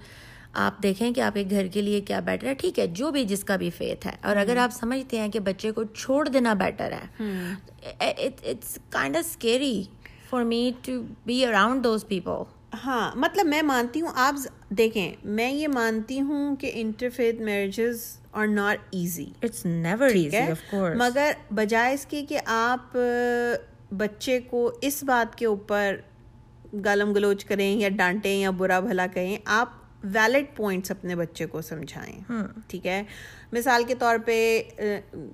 آپ دیکھیں کہ آپ کے گھر کے لیے کیا بیٹر ہے۔ ٹھیک ہے جو بھی جس کا بھی فیتھ ہے۔ اور اگر آپ سمجھتے ہیں کہ بچے کو چھوڑ دینا بیٹر ہے it's kind of scary for me to be around those people ہاں مطلب میں مانتی ہوں آپ دیکھیں میں یہ مانتی ہوں کہ interfaith marriages are not easy it's never easy مگر بجائے اس کے کہ آپ بچے کو اس بات کے اوپر گالم گلوچ کریں یا ڈانٹیں یا برا بھلا کہیں آپ ویلڈ پوائنٹس اپنے بچے کو سمجھائیں۔ ٹھیک ہے؟ مثال کے طور پہ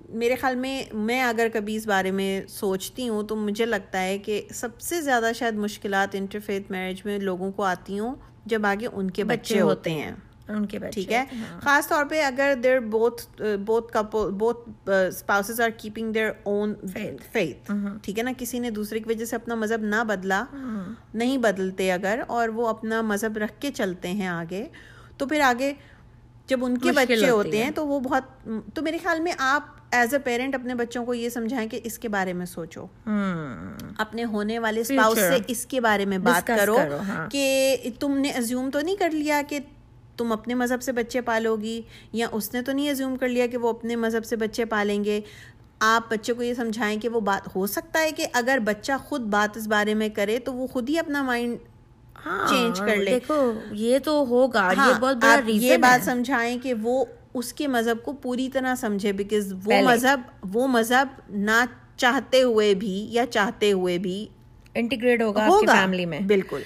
میرے خیال میں میں اگر کبھی اس بارے میں سوچتی ہوں تو مجھے لگتا ہے کہ سب سے زیادہ شاید مشکلات انٹرفیت میرج میں لوگوں کو آتی ہوں جب آگے ان کے بچے ہوتے ہیں۔ ان کے ٹھیک ہے۔ خاص طور پہ اگر they're both both couple both spouses are keeping their own faith ٹھیک ہے نا؟ کسی نے دوسرے کی وجہ سے اپنا مذہب نہ بدلا نہیں بدلتے اگر اور وہ اپنا مذہب رکھ کے چلتے ہیں آگے تو پھر آگے جب ان کے بچے ہوتے ہیں تو وہ بہت تو میرے خیال میں آپ ایز اے پیرنٹ اپنے بچوں کو یہ سمجھائیں کہ اس کے بارے میں سوچو۔ اپنے ہونے والے اسپاؤس سے اس کے بارے میں بات کرو ہاں۔ کہ تم نے ازیوم تو نہیں کر لیا کہ تم اپنے مذہب سے بچے پالو گی یا اس نے تو نہیں ازیوم کر لیا کہ وہ اپنے مذہب سے بچے پالیں گے؟ آپ بچے کو یہ سمجھائیں کہ وہ بات ہو سکتا ہے کہ اگر بچہ خود بات اس بارے میں کرے تو وہ خود ہی اپنا مائنڈ چینج ہاں، کر لے۔ دیکھو یہ تو ہوگا یہ ہاں، بہت بڑا یہ بات سمجھائیں کہ وہ اس کے مذہب کو پوری طرح سمجھے بیکاز وہ مذہب وہ مذہب نہ چاہتے ہوئے بھی یا چاہتے ہوئے بھی انٹیگریٹ ہوگا فیملی میں۔ بالکل۔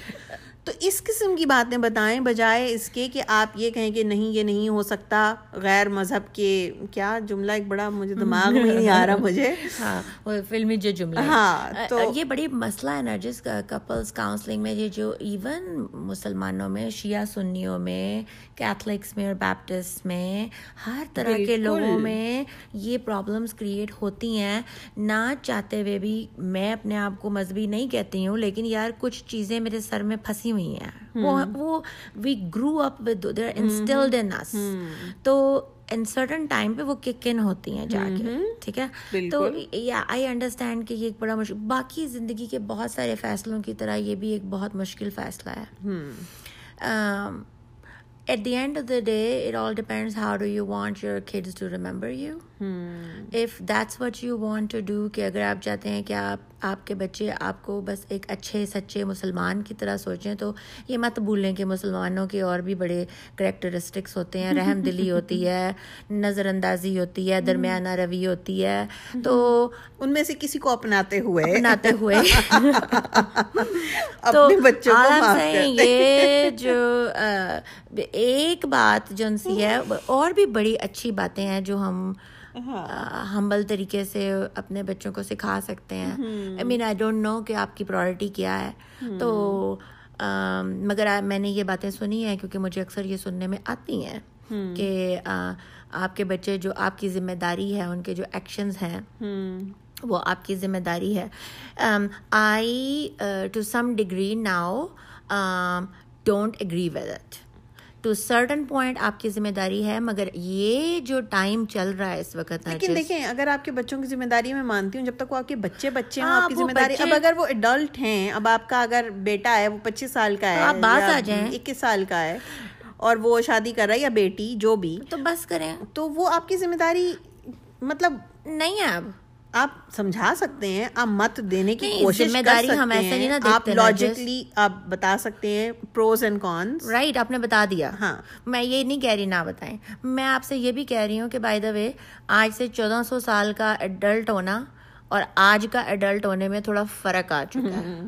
تو اس قسم کی باتیں بتائیں بجائے اس کے کہ آپ یہ کہیں کہ نہیں یہ نہیں ہو سکتا غیر مذہب کے کیا جملہ ایک بڑا مجھے دماغ میں نہیں آ رہا مجھے۔ ہاں فلمی جو جملہ ہاں تو یہ بڑی مسئلہ ہے نا جس کپلس کاؤنسلنگ میں یہ جو ایون مسلمانوں میں شیعہ سنیوں میں کیتھلکس میں اور بیپٹسٹ میں ہر طرح کے لوگوں میں یہ پرابلمس کریٹ ہوتی ہیں۔ نہ چاہتے ہوئے بھی میں اپنے آپ کو مذہبی نہیں کہتی ہوں لیکن یار کچھ چیزیں میرے سر میں پھنسی ہوئی ہیں وہ we grow up with their installed in us تو ان سرٹن ٹائم پہ وہ کک ان ہوتی ہیں جا کے ٹھیک ہے تو آئی انڈرسٹینڈ کہ یہ ایک بڑا مشکل باقی زندگی کے بہت سارے فیصلوں کی طرح یہ بھی ایک بہت مشکل فیصلہ ہے at the end of the day it all depends how do you want your kids to remember you if that's what you want to do کہ اگر آپ چاہتے ہیں کہ آپ آپ کے بچے آپ کو بس ایک اچھے سچے مسلمان کی طرح سوچیں تو یہ مت بھولیں کہ مسلمانوں کے اور بھی بڑے کریکٹرسٹکس ہوتے ہیں رحم دلی ہوتی ہے نظر اندازی ہوتی ہے درمیانہ روی ہوتی ہے تو ان میں سے کسی کو اپناتے ہوئے۔ اپناتے ہوئے۔ تو یہ جو ایک بات جو ان سی ہے اور بھی بڑی اچھی باتیں ہیں جو ہم ہمبل طریقے سے اپنے بچوں کو سکھا سکتے ہیں۔ آئی مین آئی ڈونٹ نو کہ آپ کی پرائرٹی کیا ہے۔ تو مگر میں نے یہ باتیں سنی ہیں کیونکہ مجھے اکثر یہ سننے میں آتی ہیں کہ آپ کے بچے جو آپ کی ذمہ داری ہے ان کے جو ایکشنز ہیں وہ آپ کی ذمہ داری ہے۔ I to some degree now don't agree with it to certain point آپ کی ذمہ داری ہے مگر یہ جو ٹائم چل رہا ہے اس وقت لیکن دیکھیں اگر آپ کے بچوں کی ذمہ داری میں مانتی ہوں جب تک وہ آپ کے بچے بچے ہیں آپ کی ذمہ داری اب اگر وہ اڈلٹ ہیں اب آپ کا اگر بیٹا ہے وہ پچیس سال کا ہے آپ باز آ جائیں۔ اکیس سال کا ہے اور وہ شادی کر رہا ہے یا بیٹی جو بھی تو بس کریں۔ تو وہ آپ کی ذمہ داری مطلب نہیں ہے اب آپ سمجھا سکتے ہیں آپ مت دینے کی کوشش کر سکتے ہیں۔ آپ لاجکلی آپ بتا سکتے ہیں پروز اینڈ کونس رائٹ آپ نے بتا دیا۔ ہاں۔ میں یہ نہیں کہہ رہی نہ بتائیں۔ میں آپ سے یہ بھی کہہ رہی ہوں کہ بائی دا وے آج سے چودہ سو سال کا ایڈلٹ ہونا اور آج کا ایڈلٹ ہونے میں تھوڑا فرق آ چکا ہے۔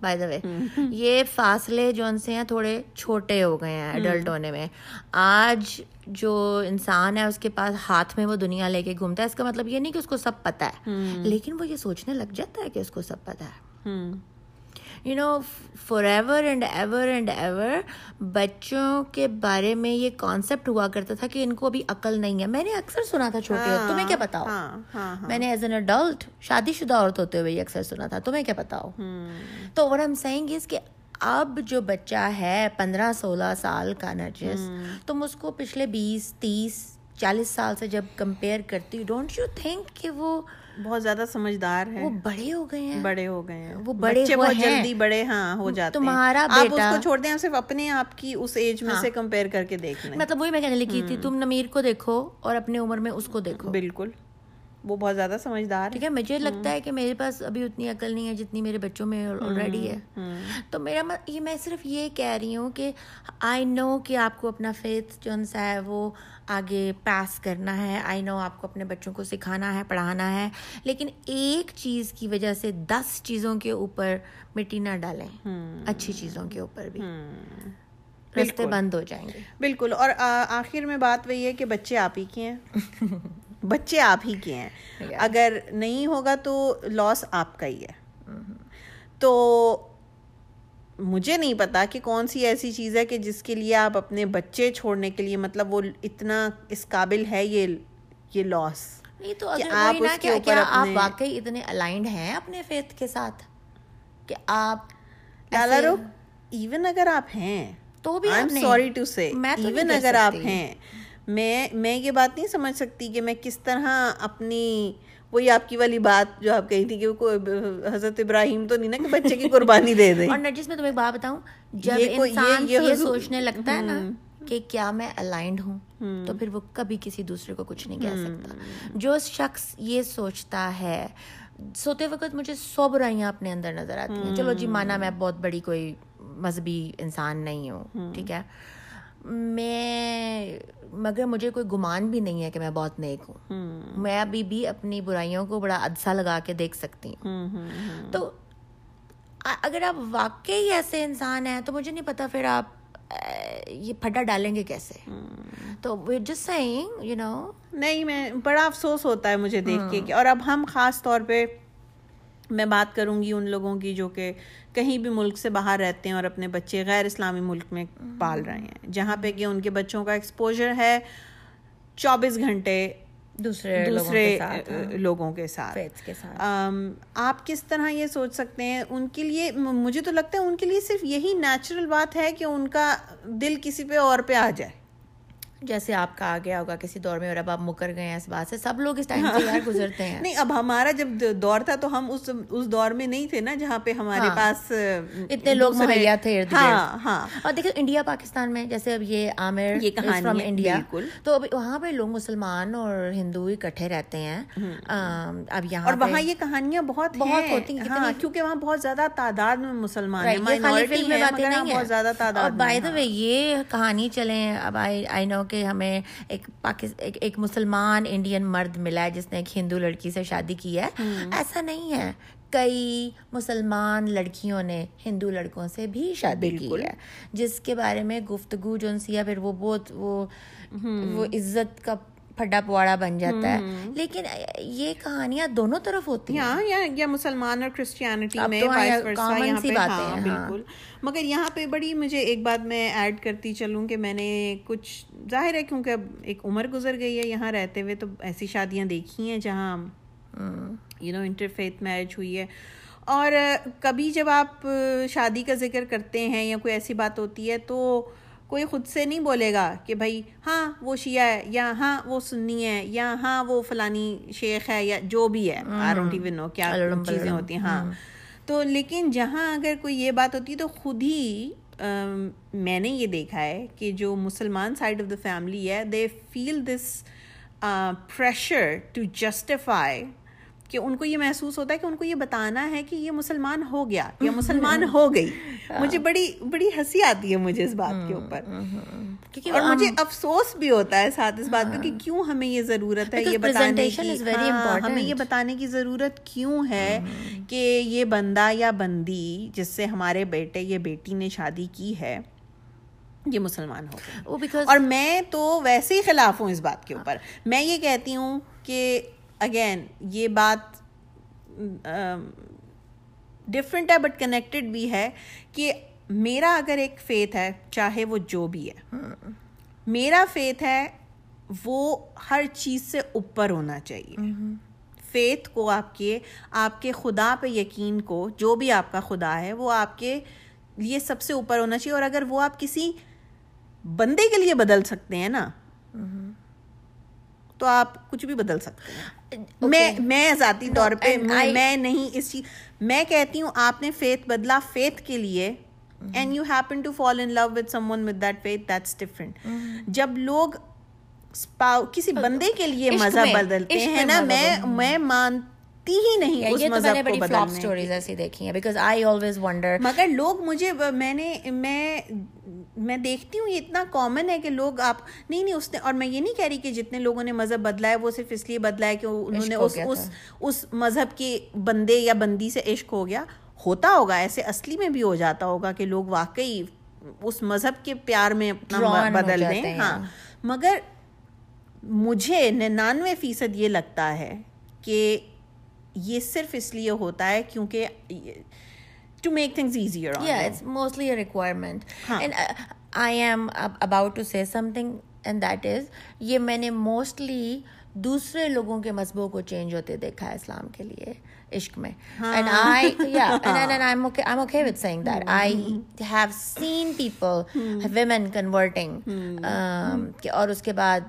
بائی دا وے یہ فاصلے جو ان سے ہیں تھوڑے چھوٹے ہو گئے ہیں ایڈلٹ ہونے میں۔ آج جو انسان ہے اس کے پاس ہاتھ میں وہ دنیا لے کے گھومتا ہے اس کا مطلب یہ نہیں کہ اس کو سب پتا ہے لیکن وہ یہ سوچنے لگ جاتا ہے کہ اس کو سب پتا ہے۔ You know forever and ever and ever بچوں کے بارے میں یہ کانسیپٹ ہوا کرتا تھا کہ ان کو ابھی عقل نہیں ہے۔ میں نے اکثر سنا تھا چھوٹے تمہیں کیا بتاؤ میں نے ایز این اڈلٹ شادی شدہ عورت ہوتے ہوئے اکثر سنا تھا تمہیں کیا بتاؤ تو وٹ ایم سینگ از کہ اب جو بچہ ہے پندرہ سولہ سال کا نرجس تم اس کو پچھلے بیس تیس چالیس سال سے جب کمپیئر کرتی ڈونٹ یو تھنک کہ وہ بہت زیادہ سمجھدار ہے۔ وہ بڑے ہو گئے ہیں۔ بڑے ہو گئے ہیں۔ وہ بڑے بہت جلدی بڑے ہاں ہو جاتے تمہارا آپ اس کو چھوڑ دیں صرف اپنے آپ کی اس ایج میں سے کمپیئر کر کے دیکھ لیں۔ مطلب وہی میں کہنے لگی تھی تم نمیر کو دیکھو اور اپنے عمر میں اس کو دیکھو۔ بالکل۔ وہ بہت زیادہ سمجھدار ٹھیک ہے مجھے لگتا ہے کہ میرے پاس ابھی اتنی عقل نہیں ہے جتنی میرے بچوں میں آلریڈی ہے۔ تو میرا یہ میں صرف یہ کہہ رہی ہوں کہ آئی نو کہ آپ کو اپنا فیتھ جو سا ہے وہ آگے پاس کرنا ہے۔ آئی نو آپ کو اپنے بچوں کو سکھانا ہے پڑھانا ہے۔ لیکن ایک چیز کی وجہ سے دس چیزوں کے اوپر مٹی نہ ڈالیں۔ اچھی چیزوں کے اوپر بھی۔ رستے بند ہو جائیں گے۔ بالکل۔ اور آخر میں بات وہی ہے کہ بچے آپ ہی کے ہیں۔ بچے آپ ہی کے ہیں۔ اگر نہیں ہوگا تو لاس آپ کا ہی ہے۔ تو مجھے نہیں پتا کہ کون سی ایسی چیز ہے کہ جس کے لیے آپ اپنے بچے چھوڑنے کے لیے مطلب وہ اتنا اس قابل ہے یہ یہ لاس نہیں تو آپ واقعی اتنے الائنڈ ہیں اپنے فیتھ کے ساتھ کہ آپ ایون اگر آپ ہیں تو بھی سوری ٹو سے ایون اگر آپ ہیں میں میں یہ بات نہیں سمجھ سکتی کہ میں کس طرح اپنی وہی آپ کی والی بات جو آپ کہی تھی کہ حضرت ابراہیم تو نہیں نا کہ بچے کی قربانی دے دیں اور نرجس میں تمہیں بات بتاؤں جب انسان یہ سوچنے لگتا ہے نا کہ کیا میں الائنڈ ہوں تو پھر وہ کبھی کسی دوسرے کو کچھ نہیں کہہ سکتا۔ جو شخص یہ سوچتا ہے سوتے وقت مجھے سو برائیاں اپنے اندر نظر آتی ہیں۔ چلو جی مانا میں بہت بڑی کوئی مذہبی انسان نہیں ہوں۔ ٹھیک ہے۔ میں مگر مجھے کوئی گمان بھی نہیں ہے کہ میں بہت نیک ہوں۔ میں ابھی بھی اپنی برائیوں کو بڑا ادسا لگا کے دیکھ سکتی ہوں۔ تو اگر آپ واقعی ایسے انسان ہیں تو مجھے نہیں پتا پھر آپ یہ پھڈا ڈالیں گے کیسے؟ تو جس یو نو نہیں میں بڑا افسوس ہوتا ہے مجھے دیکھ کے اور اب ہم خاص طور پہ میں بات کروں گی ان لوگوں کی جو کہ کہیں بھی ملک سے باہر رہتے ہیں اور اپنے بچے غیر اسلامی ملک میں پال رہے ہیں۔ جہاں پہ کہ ان کے بچوں کا ایکسپوجر ہے چوبیس گھنٹے دوسرے دوسرے لوگوں کے ساتھ آپ کس طرح یہ سوچ سکتے ہیں؟ ان کے لیے مجھے تو لگتا ہے ان کے لیے صرف یہی نیچرل بات ہے کہ ان کا دل کسی پہ اور پہ آ جائے۔ جیسے آپ کا آ گیا ہوگا کسی دور میں اور اب آپ مکر گئے ہیں اس بات سے سب لوگ اس ٹائم سے یار گزرتے ہیں۔ نہیں اب ہمارا جب دور تھا تو ہم اس اس دور میں نہیں تھے نا جہاں پہ ہمارے ہاں۔ پاس اتنے لوگ مہیا تھے ہاں ہاں۔ اور دیکھیں انڈیا پاکستان میں جیسے اب یہ عامر یہ کہانی انڈیا تو اب وہاں پہ لوگ مسلمان اور ہندو اکٹھے رہتے ہیں۔ اب یہاں اور وہاں یہ کہانیاں بہت بہت ہوتی ہیں ہاں، کیونکہ وہاں بہت زیادہ تعداد میں مسلمان ہیں بہت زیادہ تعداد بائی دا وے یہ کہانی چلیں اب آئی نو کہ ہمیں ایک پاکستان ایک مسلمان انڈین مرد ملا ہے جس نے ایک ہندو لڑکی سے شادی کی ہے۔ ایسا نہیں ہے۔ کئی مسلمان لڑکیوں نے ہندو لڑکوں سے بھی شادی کی ہے۔ جس کے بارے میں گفتگو جو سی ہے پھر وہ بہت وہ وہ عزت کا پھڈا پواڑا بن جاتا ہے۔ لیکن یہ کہانیاں دونوں طرف ہوتی ہیں۔ یا مسلمان اور کرسچینٹی میں ہاں۔ بالکل۔ مگر یہاں پہ بڑی مجھے ایک بات میں ایڈ کرتی چلوں کہ میں نے کچھ ظاہر ہے کیونکہ اب ایک عمر گزر گئی ہے یہاں رہتے ہوئے تو ایسی شادیاں دیکھی ہیں جہاں یو نو انٹرفیتھ میرج ہوئی ہے۔ اور کبھی جب آپ شادی کا ذکر کرتے ہیں یا کوئی ایسی بات ہوتی ہے تو کوئی خود سے نہیں بولے گا کہ بھائی ہاں وہ شیعہ ہے یا ہاں وہ سنی ہے یا ہاں وہ فلانی شیخ ہے یا جو بھی ہے نو کیا چیزیں ہوتی ہیں ہاں۔ تو لیکن جہاں اگر کوئی یہ بات ہوتی ہے تو خود ہی میں نے یہ دیکھا ہے کہ جو مسلمان سائڈ آف دا فیملی ہے they feel this pressure to justify کہ ان کو یہ محسوس ہوتا ہے کہ ان کو یہ بتانا ہے کہ یہ مسلمان ہو گیا یا مسلمان ہو گئی۔ مجھے بڑی بڑی ہنسی آتی ہے مجھے اس بات کے اوپر۔ اور مجھے افسوس بھی ہوتا ہے ساتھ اس بات کا کہ کیوں ہمیں یہ ضرورت ہے یہ بتانے کی۔ ہاں، ہمیں یہ بتانے کی ضرورت کیوں ہے کہ یہ بندہ یا بندی جس سے ہمارے بیٹے یا بیٹی نے شادی کی ہے یہ مسلمان ہو گئے اور میں تو ویسے ہی خلاف ہوں اس بات کے اوپر۔ میں یہ کہتی ہوں کہ اگین یہ بات ڈفرینٹ ہے بٹ کنیکٹڈ بھی ہے کہ میرا اگر ایک فیتھ ہے، چاہے وہ جو بھی ہے، میرا فیتھ ہے، وہ ہر چیز سے اوپر ہونا چاہیے۔ فیتھ کو آپ کے آپ کے خدا پہ یقین کو، جو بھی آپ کا خدا ہے، وہ آپ کے لیے سب سے اوپر ہونا چاہیے اور اگر وہ آپ کسی بندے کے لیے بدل سکتے ہیں نا تو آپ کچھ بھی بدل سکتے ہیں۔ میں میں ذاتی طور پہ میں نہیں اس چیز میں کہتی ہوں آپ نے فیتھ بدلا فیتھ کے لیے and you happen to fall in love with someone with that faith that's different جب لوگ کسی بندے کے لیے میں- بدلتے ہیں نا میں میں مانتی ہی نہیں اس یہ تو میں نے بڑی فلاپ بدلنے اسٹوریز ایسی دیکھی ہیں بیکاز آئی آلویز ونڈر مگر لوگ مجھے میں نے میں میں دیکھتی ہوں یہ اتنا کامن ہے کہ لوگ آپ نہیں نہیں اس نے اور میں یہ نہیں کہہ رہی کہ جتنے لوگوں نے مذہب بدلا ہے وہ صرف اس لیے بدلا ہے کہ انہوں نے اس اس اس مذہب کے بندے یا بندی سے عشق ہو گیا۔ ہوتا ہوگا ایسے اصلی میں بھی ہو جاتا ہوگا کہ لوگ واقعی اس مذہب کے پیار میں اپنا بدل دیں. ہاں۔ مگر مجھے ننانوے فیصد یہ لگتا ہے کہ یہ صرف اس لیے ہوتا ہے کیونکہ to make things easier mostly requirement I'm about to say something and that is یہ میں نے موسٹلی دوسرے لوگوں کے مذہبوں کو چینج ہوتے دیکھا ہے اسلام کے لیے عشق میں. Hmm. Hmm. Um, اور اس کے بعد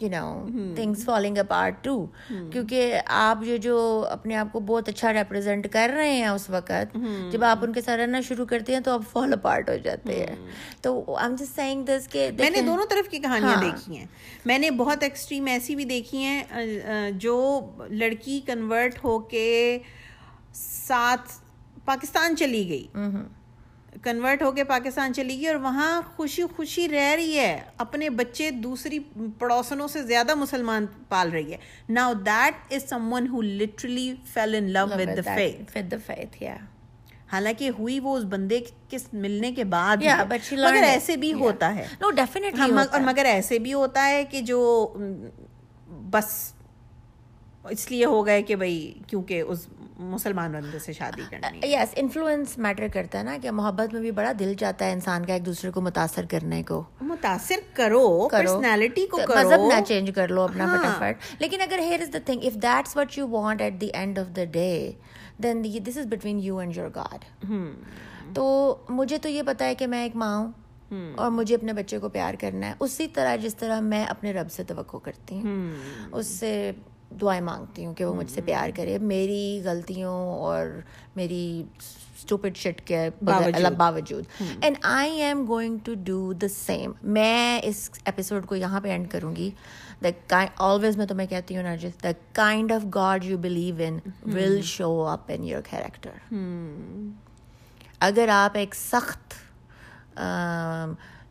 you know things falling apart to کیونکہ آپ یہ جو اپنے آپ کو بہت اچھا ریپرزینٹ کر رہے ہیں اس وقت جب آپ ان کے ساتھ رہنا شروع کرتے ہیں تو آپ فال اپارٹ ہو جاتے ہیں تو I'm just saying this کہ میں نے دونوں طرف کی کہانیاں. دیکھی ہیں میں نے بہت ایکسٹریم ایسی بھی دیکھی ہیں جو لڑکی کنورٹ ہو کے ساتھ پاکستان چلی گئی کنورٹ ہو کے پاکستان چلی گئی اور وہاں خوشی خوشی رہ رہی ہے اپنے بچے دوسری پڑوسنوں سے زیادہ مسلمان پال رہی ہے now that is someone who literally fell in love with the faith with the faith yeah حالانکہ ہوئی وہ اس بندے کے ملنے کے بعد Yeah, مگر. ایسے بھی Yeah. ہوتا ہے no ہاں، اور. مگر ایسے بھی ہوتا ہے کہ جو بس اس لیے ہو گئے کہ بھائی کیونکہ اس مسلمان بندے سے شادی کرنی یس انفلوئنس میٹر کرتا ہے نا کہ محبت میں بھی بڑا دل چاہتا ہے انسان کا ایک دوسرے کو متاثر کرنے کو۔ متاثر کرو پرسنالٹی کو کرو۔ مذہب نہ چینج کر لو اپنا ہاں. فٹافٹ۔ لیکن اگر here is the thing if that's what you want at the end of the day then this is between you and your God تو مجھے تو یہ پتا ہے کہ میں ایک ماں ہوں اور مجھے اپنے بچے کو پیار کرنا ہے۔ اسی طرح جس طرح میں اپنے رب سے توقع کرتی ہوں۔ اس سے دعائیں مانگتی ہوں کہ وہ مجھ سے پیار کرے۔ میری غلطیوں اور میری اسٹوپڈ شٹ کے باوجود۔ And I'm going to do the same میں اس ایپیسوڈ کو یہاں پہ اینڈ کروں گی دا آلویز میں تمہیں کہتی ہوں Nargis the kind of God you believe in will show up in your character اگر آپ ایک سخت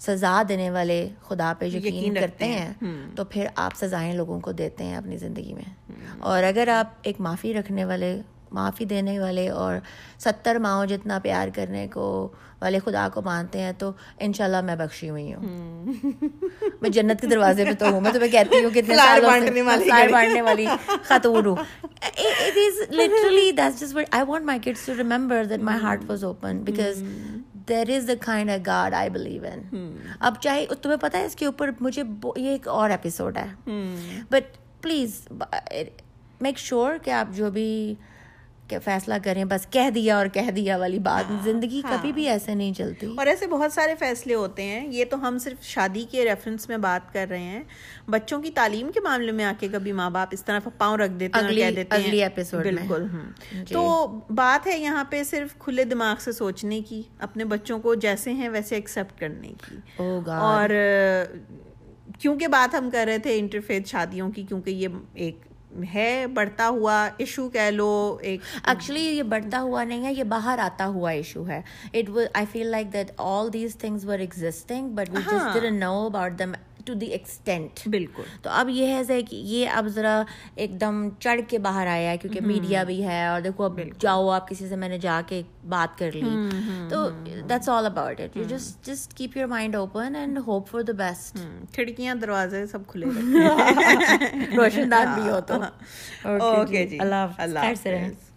سزا دینے والے خدا پہ یقین کرتے ہیں۔ تو پھر آپ سزائیں لوگوں کو دیتے ہیں اپنی زندگی میں۔ اور اگر آپ ایک معافی رکھنے والے معافی دینے والے اور ستر ماؤں جتنا پیار کرنے کو والے خدا کو مانتے ہیں تو انشاءاللہ میں بخشی ہوئی ہوں۔ میں جنت کے دروازے پہ تو ہوں۔ میں تمہیں کہتی ہوں بانٹنے والی۔ خاتون ہوں۔ It is literally that's just what I want my kids to remember that my heart was open because there is the kind a God I believe in اب چاہے تمہیں پتا ہے اس کے اوپر مجھے یہ ایک اور ایپیسوڈ ہے. بٹ پلیز میک شیور کہ آپ جو بھی فیصلہ کریں بس کہہ دیا اور کہہ دیا والی بات۔ زندگی کبھی بھی ایسے نہیں چلتی۔ اور ایسے بہت سارے فیصلے ہوتے ہیں۔ یہ تو ہم صرف شادی کے ریفرنس میں بات کر رہے ہیں۔ بچوں کی تعلیم کے معاملے میں آ کے کبھی ماں باپ اس طرح پاؤں رکھ دیتے ہیں کہہ دیتے ہیں۔ اگلی ایپیسوڈ بالکل تو بات ہے یہاں پہ صرف کھلے دماغ سے سوچنے کی اپنے بچوں کو جیسے ہیں ویسے ایکسیپٹ کرنے کی۔ اور کیونکہ بات ہم کر رہے تھے انٹرفیت شادیوں کی کیونکہ یہ ایک ہے بڑھتا ہوا ایشو کہہ لو ایک ایکچولی یہ بڑھتا ہوا نہیں ہے یہ باہر آتا ہوا ایشو ہے۔ It I feel like that all these things were existing but we just know about them to the extent بالکل۔ تو اب یہ ہے کہ یہ اب ذرا ایک دم چڑھ کے باہر آیا ہے کیونکہ میڈیا بھی ہے اور دیکھو اب جاؤ آپ کسی سے میں نے جا کے بات کر لی۔ تو that's all about it you just just keep your mind open and hope for the best کھڑکیاں دروازے سب کھلے روشن دان بھی ہو تو۔ اوکے جی۔ اللہ حافظ۔